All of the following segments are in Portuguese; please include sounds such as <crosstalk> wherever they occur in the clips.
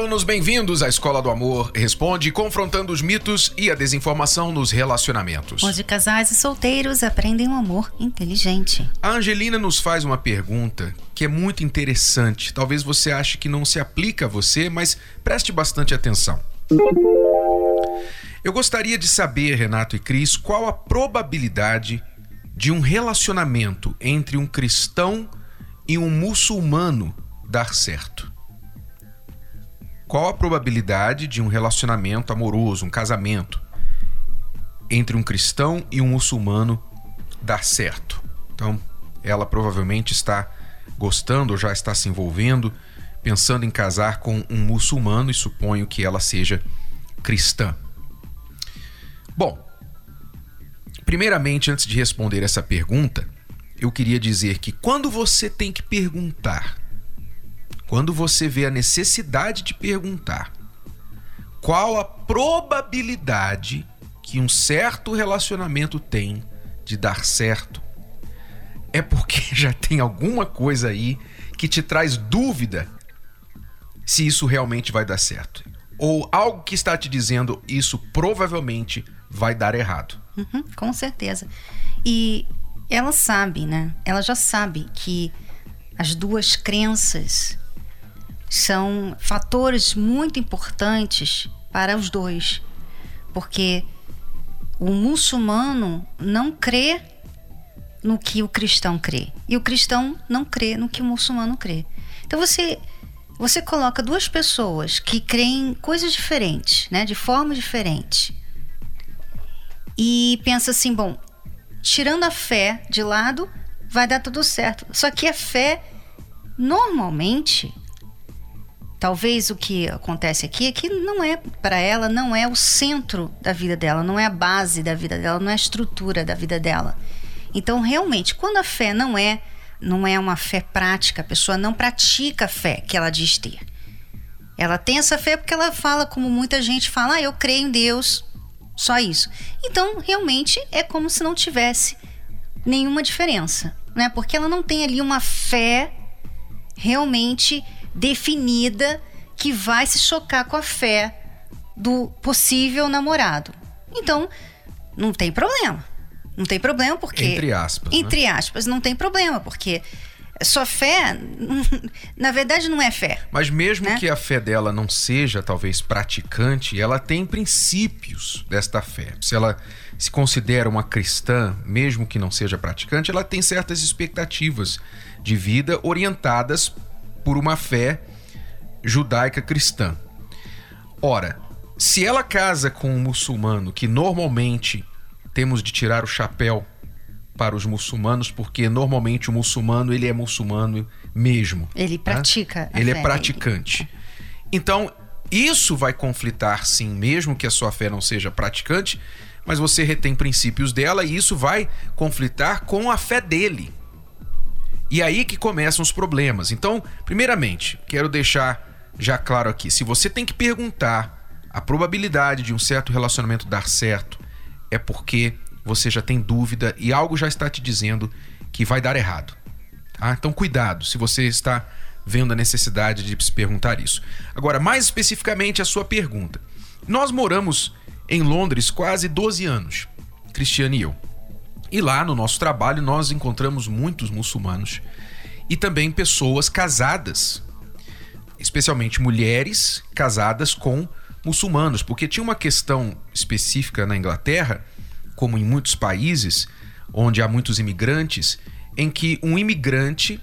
Alunos, bem-vindos à Escola do Amor Responde, confrontando os mitos e a desinformação nos relacionamentos. Onde casais e solteiros aprendem um amor inteligente. A Angelina nos faz uma pergunta que é muito interessante. Talvez você ache que não se aplica a você, mas preste bastante atenção. Eu gostaria de saber, Renato e Cris, qual a probabilidade de um relacionamento entre um cristão e um muçulmano dar certo? Qual a probabilidade de um relacionamento amoroso, um casamento entre um cristão e um muçulmano dar certo. Então, ela provavelmente está gostando ou já está se envolvendo, pensando em casar com um muçulmano e suponho que ela seja cristã. Bom, primeiramente, antes de responder essa pergunta, eu queria dizer que quando você tem que perguntar quando você vê a necessidade de perguntar qual a probabilidade que um certo relacionamento tem de dar certo, é porque <laughs> já tem alguma coisa aí que te traz dúvida se isso realmente vai dar certo. Ou algo que está te dizendo isso provavelmente vai dar errado. Uhum, com certeza. E ela sabe, né? Ela já sabe que as duas crenças são fatores muito importantes para os dois, porque o muçulmano não crê no que o cristão crê e o cristão não crê no que o muçulmano crê. Então você você coloca duas pessoas que creem coisas diferentes, né, de forma diferente, e pensa assim, bom, tirando a fé de lado, vai dar tudo certo. Só que a fé normalmente Talvez o que acontece aqui é que não é para ela, não é o centro da vida dela, não é a base da vida dela, não é a estrutura da vida dela. Então, realmente, quando a fé não é não é uma fé prática, a pessoa não pratica a fé que ela diz ter. Ela tem essa fé porque ela fala como muita gente fala, ah, eu creio em Deus, só isso. Então, realmente é como se não tivesse nenhuma diferença, né? Porque ela não tem ali uma fé realmente definida que vai se chocar com a fé do possível namorado. Então, não tem problema. Não tem problema porque. Entre aspas. Né? Entre né? aspas, não tem problema, porque sua fé, <laughs> na verdade, não é fé. Mas mesmo né? que a fé dela não seja, talvez, praticante, ela tem princípios desta fé. Se ela se considera uma cristã, mesmo que não seja praticante, ela tem certas expectativas de vida orientadas por uma fé judaica cristã. Ora, se ela casa com um muçulmano, que normalmente temos de tirar o chapéu para os muçulmanos, porque normalmente o muçulmano ele é muçulmano mesmo. Ele tá? pratica. Ele é praticante. Então isso vai conflitar sim, mesmo que a sua fé não seja praticante, mas você retém princípios dela e isso vai conflitar com a fé dele. E aí que começam os problemas. Então, primeiramente, quero deixar já claro aqui: se você tem que perguntar a probabilidade de um certo relacionamento dar certo, é porque você já tem dúvida e algo já está te dizendo que vai dar errado. Tá? Então, cuidado se você está vendo a necessidade de se perguntar isso. Agora, mais especificamente, a sua pergunta. Nós moramos em Londres quase 12 anos, Cristiane e eu. E lá no nosso trabalho nós encontramos muitos muçulmanos e também pessoas casadas, especialmente mulheres casadas com muçulmanos, porque tinha uma questão específica na Inglaterra, como em muitos países onde há muitos imigrantes, em que um imigrante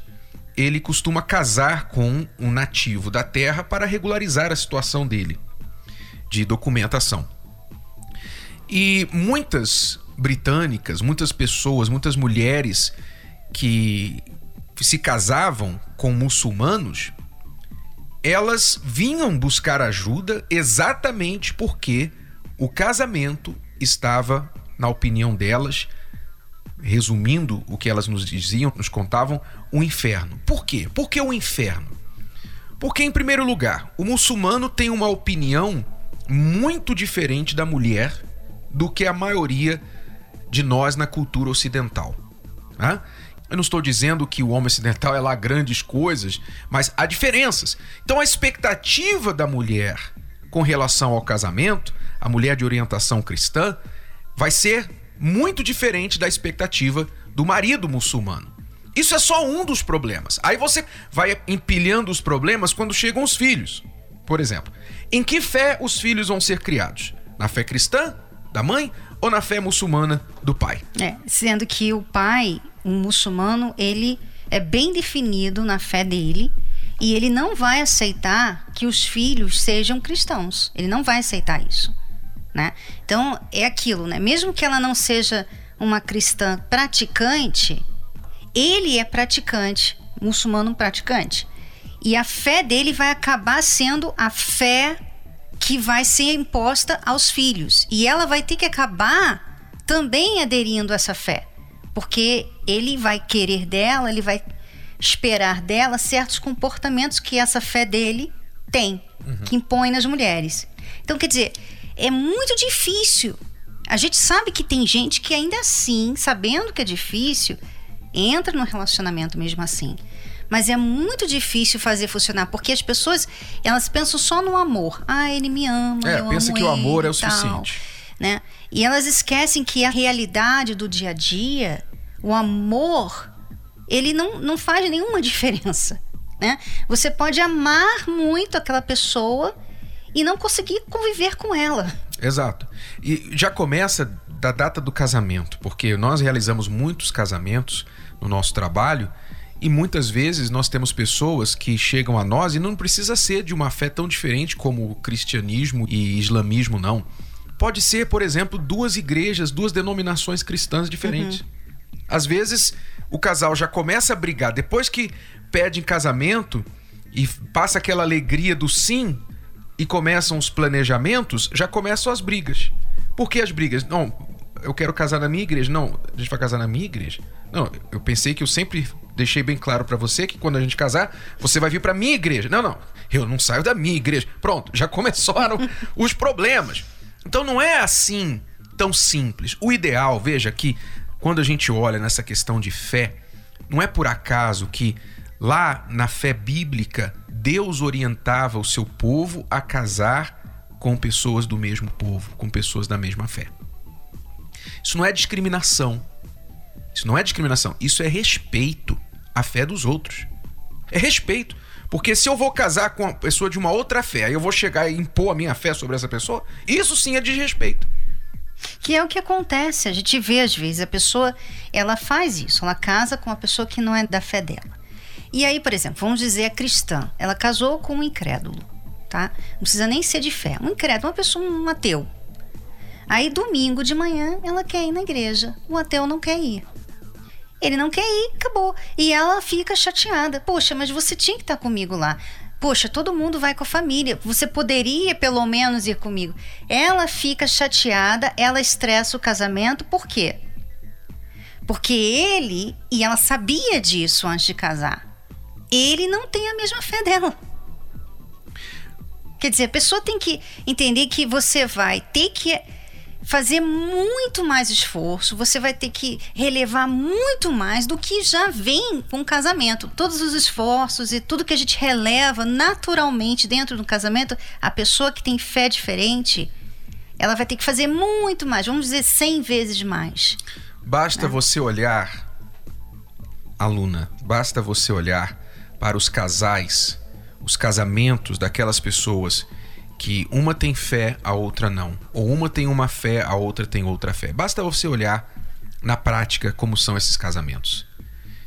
ele costuma casar com um nativo da terra para regularizar a situação dele de documentação. E muitas britânicas, muitas pessoas, muitas mulheres que se casavam com muçulmanos, elas vinham buscar ajuda exatamente porque o casamento estava, na opinião delas, resumindo o que elas nos diziam, nos contavam, um inferno. Por quê? Por que o inferno? Porque, em primeiro lugar, o muçulmano tem uma opinião muito diferente da mulher do que a maioria de nós na cultura ocidental. Né? Eu não estou dizendo que o homem ocidental é lá grandes coisas, mas há diferenças. Então a expectativa da mulher com relação ao casamento, a mulher de orientação cristã, vai ser muito diferente da expectativa do marido muçulmano. Isso é só um dos problemas. Aí você vai empilhando os problemas quando chegam os filhos. Por exemplo, em que fé os filhos vão ser criados? Na fé cristã da mãe ou na fé muçulmana do pai? É, sendo que o pai, o muçulmano, ele é bem definido na fé dele e ele não vai aceitar que os filhos sejam cristãos. Ele não vai aceitar isso, né? Então é aquilo, né? Mesmo que ela não seja uma cristã praticante, ele é praticante, muçulmano praticante. E a fé dele vai acabar sendo a fé que vai ser imposta aos filhos. E ela vai ter que acabar também aderindo a essa fé. Porque ele vai querer dela, ele vai esperar dela certos comportamentos que essa fé dele tem, uhum. que impõe nas mulheres. Então, quer dizer, é muito difícil. A gente sabe que tem gente que ainda assim, sabendo que é difícil, entra no relacionamento mesmo assim. Mas é muito difícil fazer funcionar, porque as pessoas, elas pensam só no amor. Ah, ele me ama, é, eu pensa amo que o amor é o tal, suficiente. Né? E elas esquecem que a realidade do dia a dia, o amor, ele não, não faz nenhuma <laughs> diferença. Né? Você pode amar muito aquela pessoa e não conseguir conviver com ela. Exato. E já começa da data do casamento, porque nós realizamos muitos casamentos no nosso trabalho e muitas vezes nós temos pessoas que chegam a nós e não precisa ser de uma fé tão diferente como o cristianismo e islamismo, não. Pode ser, por exemplo, duas igrejas, duas denominações cristãs diferentes. Uhum. Às vezes o casal já começa a brigar depois que pede em casamento e passa aquela alegria do sim e começam os planejamentos, já começam as brigas. Por que as brigas? Não, eu quero casar na minha igreja. Não, a gente vai casar na minha igreja. Não, eu pensei que eu sempre deixei bem claro para você que quando a gente casar, você vai vir para minha igreja. Não, não. Eu não saio da minha igreja. Pronto, já <laughs> começaram os problemas. Então não é assim tão simples. O ideal, veja que quando a gente olha nessa questão de fé, não é por acaso que lá na fé bíblica Deus orientava o seu povo a casar com pessoas do mesmo povo, com pessoas da mesma fé. Isso não é discriminação. Isso não é discriminação, isso é respeito à fé dos outros. É respeito. Porque se eu vou casar com uma pessoa de uma outra fé, aí eu vou chegar e impor a minha fé sobre essa pessoa, isso sim é desrespeito. Que é o que acontece. A gente vê às vezes a pessoa, ela faz isso, ela casa com uma pessoa que não é da fé dela. E aí, por exemplo, vamos dizer a cristã, ela casou com um incrédulo, tá? Não precisa nem ser de fé. Um incrédulo, uma pessoa, um ateu. Aí domingo de manhã ela quer ir na igreja, o ateu não quer ir. Ele não quer ir, acabou. E ela fica chateada. Poxa, mas você tinha que estar comigo lá. Poxa, todo mundo vai com a família. Você poderia pelo menos ir comigo. Ela fica chateada, ela estressa o casamento. Por quê? Porque ele, e ela sabia disso antes de casar, ele não tem a mesma fé dela. Quer dizer, a pessoa tem que entender que você vai ter que fazer muito mais esforço, você vai ter que relevar muito mais do que já vem com o casamento. Todos os esforços e tudo que a gente releva naturalmente dentro do casamento, a pessoa que tem fé diferente, ela vai ter que fazer muito mais, vamos dizer 100 vezes mais. Basta né? você olhar, aluna, basta você olhar para os casais, os casamentos daquelas pessoas que uma tem fé, a outra não. Ou uma tem uma fé, a outra tem outra fé. Basta você olhar na prática como são esses casamentos.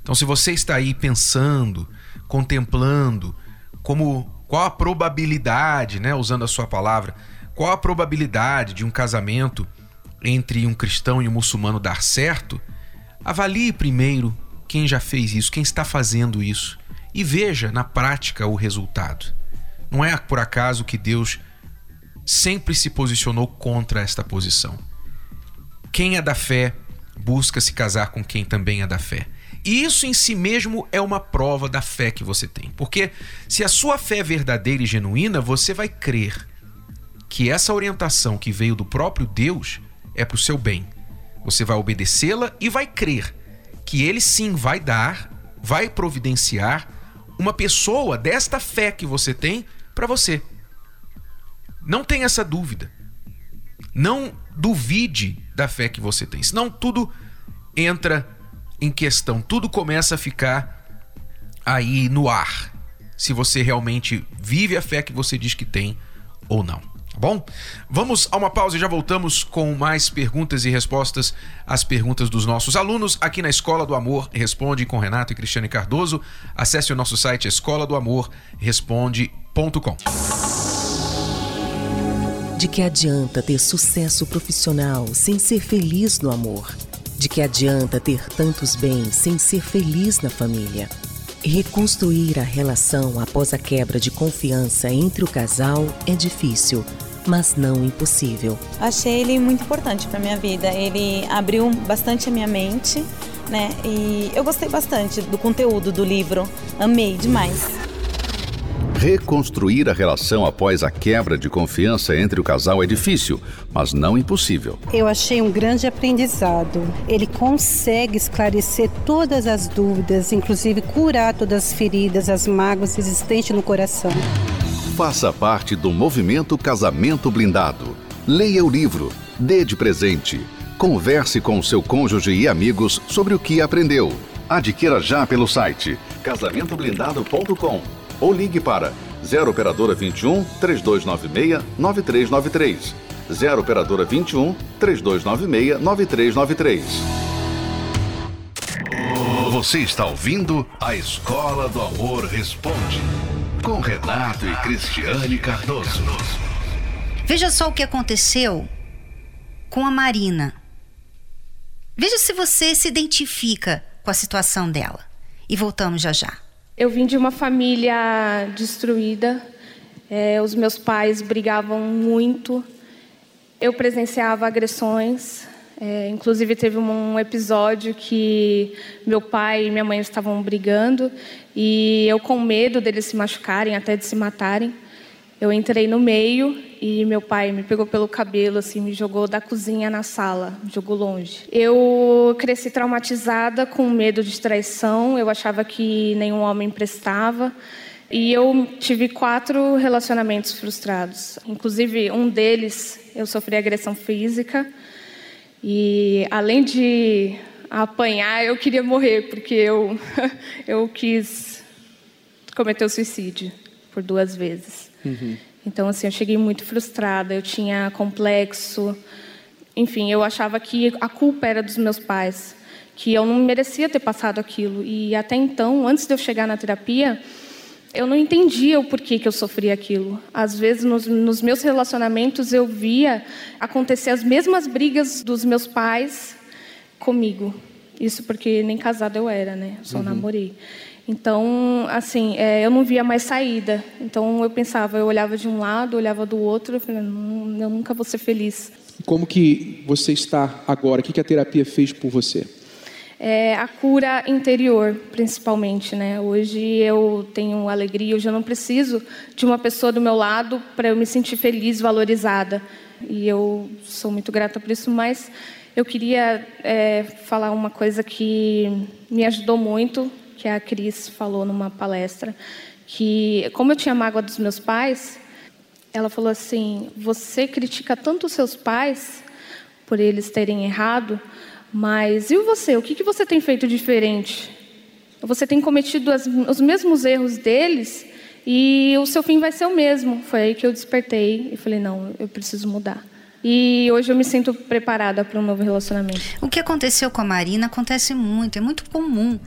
Então, se você está aí pensando, contemplando, como qual a probabilidade, né, usando a sua palavra, qual a probabilidade de um casamento entre um cristão e um muçulmano dar certo, avalie primeiro quem já fez isso, quem está fazendo isso e veja na prática o resultado. Não é por acaso que Deus sempre se posicionou contra esta posição. Quem é da fé busca se casar com quem também é da fé. isso em si mesmo é uma prova da fé que você tem. Porque se a sua fé é verdadeira e genuína, você vai crer que essa orientação que veio do próprio Deus é para o seu bem. Você vai obedecê-la e vai crer que ele sim vai dar, vai providenciar uma pessoa desta fé que você tem para você. Não tem essa dúvida. Não duvide da fé que você tem, senão tudo entra em questão, tudo começa a ficar aí no ar. Se você realmente vive a fé que você diz que tem ou não. Bom? Vamos a uma pausa e já voltamos com mais perguntas e respostas às perguntas dos nossos alunos aqui na Escola do Amor Responde com Renato e Cristiane Cardoso. Acesse o nosso site escola do amor responde.com. De que adianta ter sucesso profissional sem ser feliz no amor? De que adianta ter tantos bens sem ser feliz na família? Reconstruir a relação após a quebra de confiança entre o casal é difícil, mas não impossível. Achei ele muito importante para minha vida. Ele abriu bastante a minha mente, né? E eu gostei bastante do conteúdo do livro. Amei demais. Reconstruir a relação após a quebra de confiança entre o casal é difícil, mas não impossível. Eu achei um grande aprendizado. Ele consegue esclarecer todas as dúvidas, inclusive curar todas as feridas, as mágoas existentes no coração. Faça parte do movimento Casamento Blindado. Leia o livro, dê de presente. Converse com o seu cônjuge e amigos sobre o que aprendeu. Adquira já pelo site casamentoblindado.com ou ligue para 0 operadora 21 3296 9393. 0 operadora 21 3296 9393. Você está ouvindo a Escola do Amor Responde com Renato e Cristiane Cardoso. Veja só o que aconteceu com a Marina. Veja se você se identifica com a situação dela. E voltamos já já. Eu vim de uma família destruída. É, os meus pais brigavam muito. Eu presenciava agressões. É, inclusive teve um episódio que meu pai e minha mãe estavam brigando e eu com medo deles se machucarem, até de se matarem, eu entrei no meio e meu pai me pegou pelo cabelo, assim, me jogou da cozinha na sala, jogou longe. Eu cresci traumatizada, com medo de traição. Eu achava que nenhum homem prestava. E eu tive quatro relacionamentos frustrados. Inclusive, um deles eu sofri agressão física. E além de apanhar, eu queria morrer, porque eu, <laughs> eu quis cometer o suicídio por duas vezes. Uhum. Então, assim, eu cheguei muito frustrada, eu tinha complexo. Enfim, eu achava que a culpa era dos meus pais, que eu não merecia ter passado aquilo. E até então, antes de eu chegar na terapia, eu não entendia o porquê que eu sofria aquilo. Às vezes, nos, nos, meus relacionamentos, eu via acontecer as mesmas brigas dos meus pais comigo. Isso porque nem casada eu era, né? Só uhum. namorei. Então, assim, é, eu não via mais saída. Então, eu pensava, eu olhava de um lado, olhava do outro, eu falei, eu nunca vou ser feliz. Como que você está agora? O que a terapia fez por você? é, a cura interior, principalmente. Né? Hoje eu tenho alegria, hoje eu não preciso de uma pessoa do meu lado para eu me sentir feliz, valorizada. E eu sou muito grata por isso, mas eu queria é, falar uma coisa que me ajudou muito, que a Cris falou numa palestra, que como eu tinha mágoa dos meus pais, ela falou assim: você critica tanto os seus pais por eles terem errado, mas e você? O que, que você tem feito diferente? Você tem cometido as, os mesmos erros deles e o seu fim vai ser o mesmo. Foi aí que eu despertei e falei: não, eu preciso mudar. E hoje eu me sinto preparada para um novo relacionamento. O que aconteceu com a Marina acontece muito, é muito comum.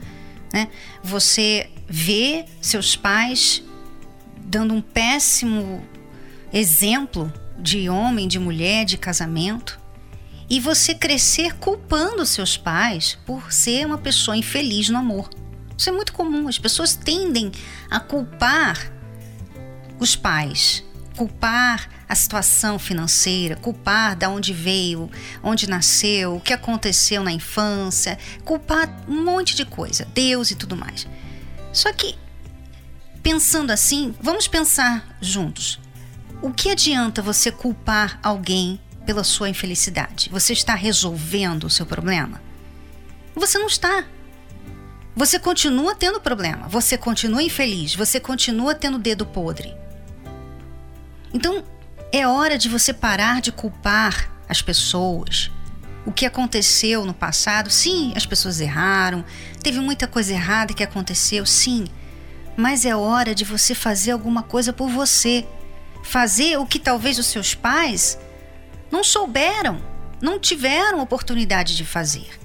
Né? Você vê seus pais dando um péssimo exemplo de homem, de mulher, de casamento e você crescer culpando seus pais por ser uma pessoa infeliz no amor. Isso é muito comum. As pessoas tendem a culpar os pais, culpar a situação financeira, culpar da onde veio, onde nasceu, o que aconteceu na infância, culpar um monte de coisa, Deus e tudo mais. Só que pensando assim, vamos pensar juntos. O que adianta você culpar alguém pela sua infelicidade? Você está resolvendo o seu problema? Você não está. Você continua tendo problema, você continua infeliz, você continua tendo dedo podre. Então, é hora de você parar de culpar as pessoas. O que aconteceu no passado, sim, as pessoas erraram, teve muita coisa errada que aconteceu, sim, mas é hora de você fazer alguma coisa por você. Fazer o que talvez os seus pais não souberam, não tiveram oportunidade de fazer.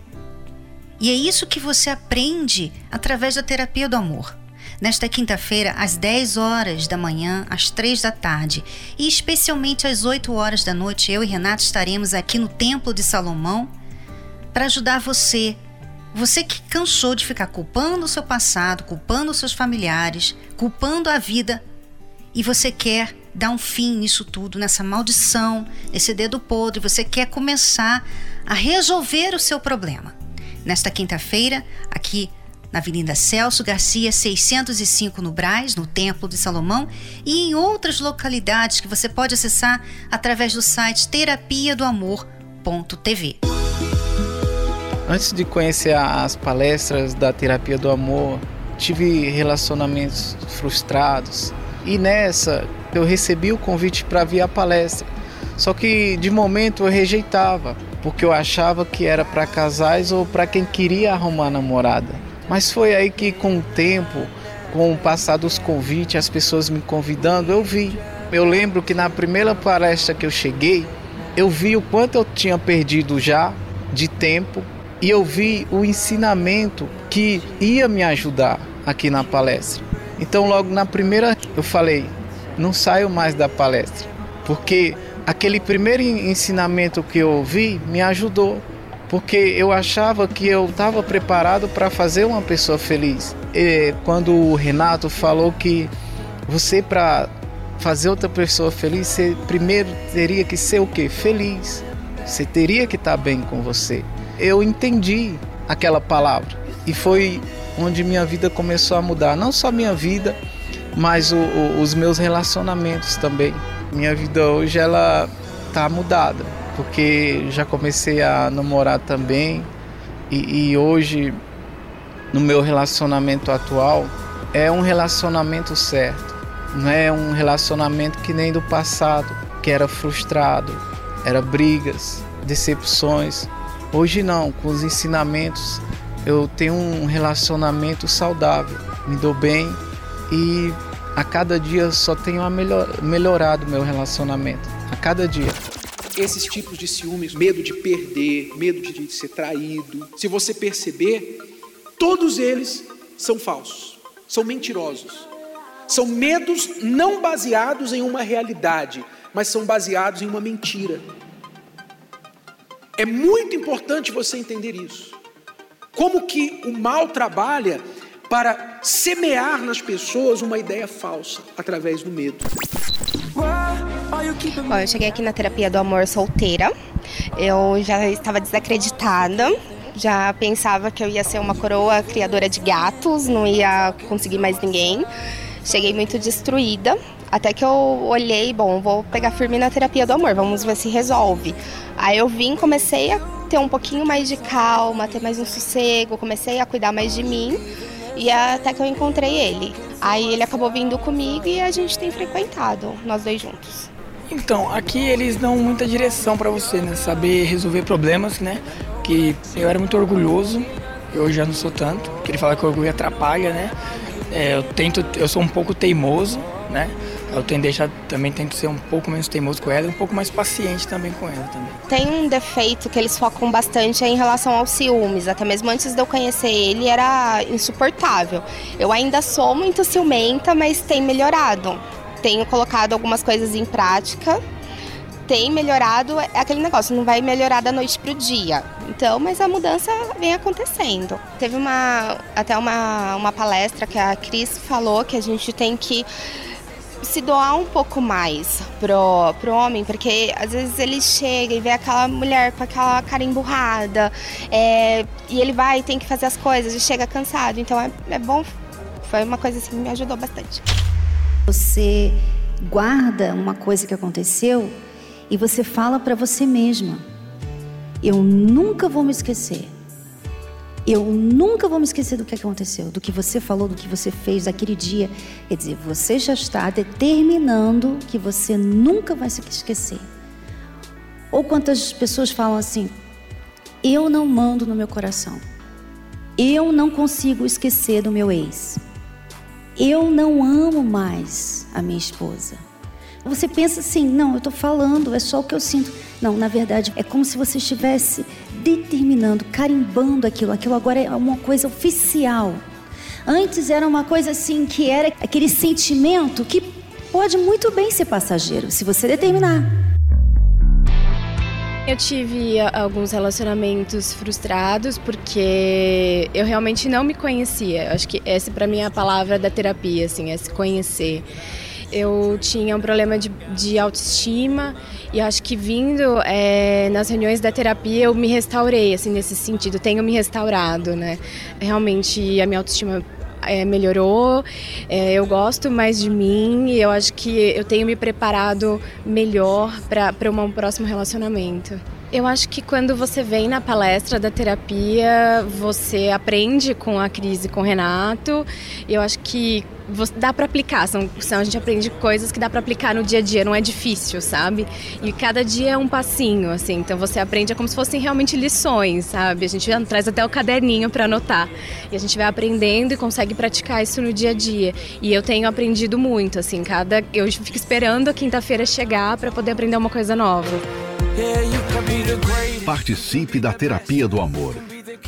E é isso que você aprende através da terapia do amor. Nesta quinta-feira, às 10 horas da manhã, às 3 da tarde e especialmente às 8 horas da noite, eu e Renato estaremos aqui no Templo de Salomão para ajudar você. Você que cansou de ficar culpando o seu passado, culpando os seus familiares, culpando a vida e você quer dar um fim nisso tudo, nessa maldição, nesse dedo podre, você quer começar a resolver o seu problema nesta quinta-feira, aqui na Avenida Celso Garcia, 605 no Braz, no Templo de Salomão, e em outras localidades que você pode acessar através do site terapia do amor.tv. Antes de conhecer as palestras da Terapia do Amor, tive relacionamentos frustrados. E nessa, eu recebi o convite para vir à palestra. Só que de momento eu rejeitava porque eu achava que era para casais ou para quem queria arrumar namorada. Mas foi aí que com o tempo, com o passar dos convites, as pessoas me convidando, eu vi. Eu lembro que na primeira palestra que eu cheguei, eu vi o quanto eu tinha perdido já de tempo e eu vi o ensinamento que ia me ajudar aqui na palestra. Então, logo na primeira, eu falei: não saio mais da palestra, porque aquele primeiro ensinamento que eu ouvi me ajudou, porque eu achava que eu estava preparado para fazer uma pessoa feliz. E quando o Renato falou que você para fazer outra pessoa feliz, você primeiro teria que ser o quê? Feliz. Você teria que estar tá bem com você. Eu entendi aquela palavra e foi onde minha vida começou a mudar, não só minha vida, mas o, o, os meus relacionamentos também. Minha vida hoje ela tá mudada, porque já comecei a namorar também e, e hoje no meu relacionamento atual é um relacionamento certo, não é um relacionamento que nem do passado, que era frustrado, era brigas, decepções. Hoje não, com os ensinamentos eu tenho um relacionamento saudável, me dou bem e a cada dia só tenho melhor, melhorado meu relacionamento. A cada dia. Esses tipos de ciúmes, medo de perder, medo de ser traído, se você perceber, todos eles são falsos, são mentirosos. São medos não baseados em uma realidade, mas são baseados em uma mentira. É muito importante você entender isso. Como que o mal trabalha para semear nas pessoas uma ideia falsa através do medo. Eu cheguei aqui na terapia do amor solteira. Eu já estava desacreditada. Já pensava que eu ia ser uma coroa criadora de gatos, não ia conseguir mais ninguém. Cheguei muito destruída. Até que eu olhei, bom, vou pegar firme na terapia do amor, vamos ver se resolve. Aí eu vim, comecei a ter um pouquinho mais de calma, ter mais um sossego, comecei a cuidar mais de mim. E até que eu encontrei ele. Aí ele acabou vindo comigo e a gente tem frequentado, nós dois juntos. Então, aqui eles dão muita direção para você, né? Saber resolver problemas, né? Que eu era muito orgulhoso, eu já não sou tanto. Ele fala que o orgulho atrapalha, né? É, eu tento, eu sou um pouco teimoso, né? Eu tento deixar, também tento ser um pouco menos teimoso com ela um pouco mais paciente também com ela também. Tem um defeito que eles focam bastante em relação aos ciúmes. Até mesmo antes de eu conhecer ele era insuportável. Eu ainda sou muito ciumenta, mas tem melhorado. Tenho colocado algumas coisas em prática. Tem melhorado, é aquele negócio, não vai melhorar da noite pro dia. Então, mas a mudança vem acontecendo. Teve uma até uma, uma palestra que a Cris falou que a gente tem que se doar um pouco mais pro, pro homem, porque às vezes ele chega e vê aquela mulher com aquela cara emburrada, é, e ele vai e tem que fazer as coisas e chega cansado. Então é, é bom, foi uma coisa assim que me ajudou bastante. Você guarda uma coisa que aconteceu e você fala para você mesma: Eu nunca vou me esquecer. Eu nunca vou me esquecer do que aconteceu, do que você falou, do que você fez daquele dia. Quer dizer, você já está determinando que você nunca vai se esquecer. Ou quantas pessoas falam assim: Eu não mando no meu coração. Eu não consigo esquecer do meu ex. Eu não amo mais a minha esposa. Você pensa assim: não, eu estou falando, é só o que eu sinto. Não, na verdade, é como se você estivesse determinando, carimbando aquilo. Aquilo agora é uma coisa oficial. Antes era uma coisa assim que era aquele sentimento que pode muito bem ser passageiro, se você determinar. Eu tive alguns relacionamentos frustrados porque eu realmente não me conhecia. Acho que essa para mim é a palavra da terapia, assim, é se conhecer eu tinha um problema de, de autoestima e acho que vindo é, nas reuniões da terapia eu me restaurei, assim, nesse sentido, tenho me restaurado, né? Realmente a minha autoestima é, melhorou, é, eu gosto mais de mim e eu acho que eu tenho me preparado melhor para um próximo relacionamento. Eu acho que quando você vem na palestra da terapia, você aprende com a crise com o Renato. Eu acho que dá para aplicar, são, são, a gente aprende coisas que dá para aplicar no dia a dia, não é difícil, sabe? E cada dia é um passinho, assim, então você aprende é como se fossem realmente lições, sabe? A gente traz até o caderninho para anotar e a gente vai aprendendo e consegue praticar isso no dia a dia. E eu tenho aprendido muito, assim, cada eu fico esperando a quinta-feira chegar para poder aprender uma coisa nova. Participe da Terapia do Amor.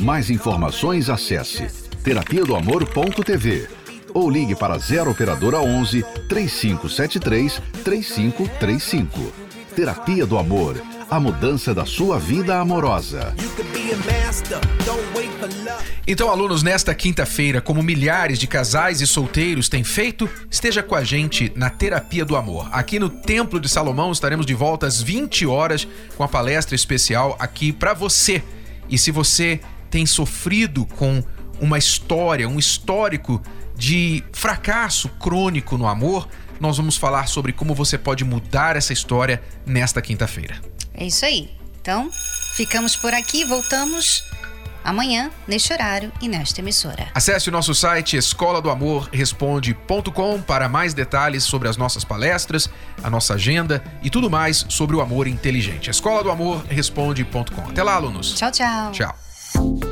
Mais informações acesse terapia do amor.tv ou ligue para 0 operadora 11 3573 3535. Terapia do Amor. A mudança da sua vida amorosa. Então, alunos, nesta quinta-feira, como milhares de casais e solteiros têm feito, esteja com a gente na Terapia do Amor. Aqui no Templo de Salomão estaremos de volta às 20 horas com a palestra especial aqui para você. E se você tem sofrido com uma história, um histórico de fracasso crônico no amor, nós vamos falar sobre como você pode mudar essa história nesta quinta-feira. É isso aí. Então, ficamos por aqui, voltamos amanhã, neste horário e nesta emissora. Acesse o nosso site escola do amor responde.com para mais detalhes sobre as nossas palestras, a nossa agenda e tudo mais sobre o amor inteligente. Escola do amor responde.com. Até lá, alunos. Tchau, tchau. Tchau.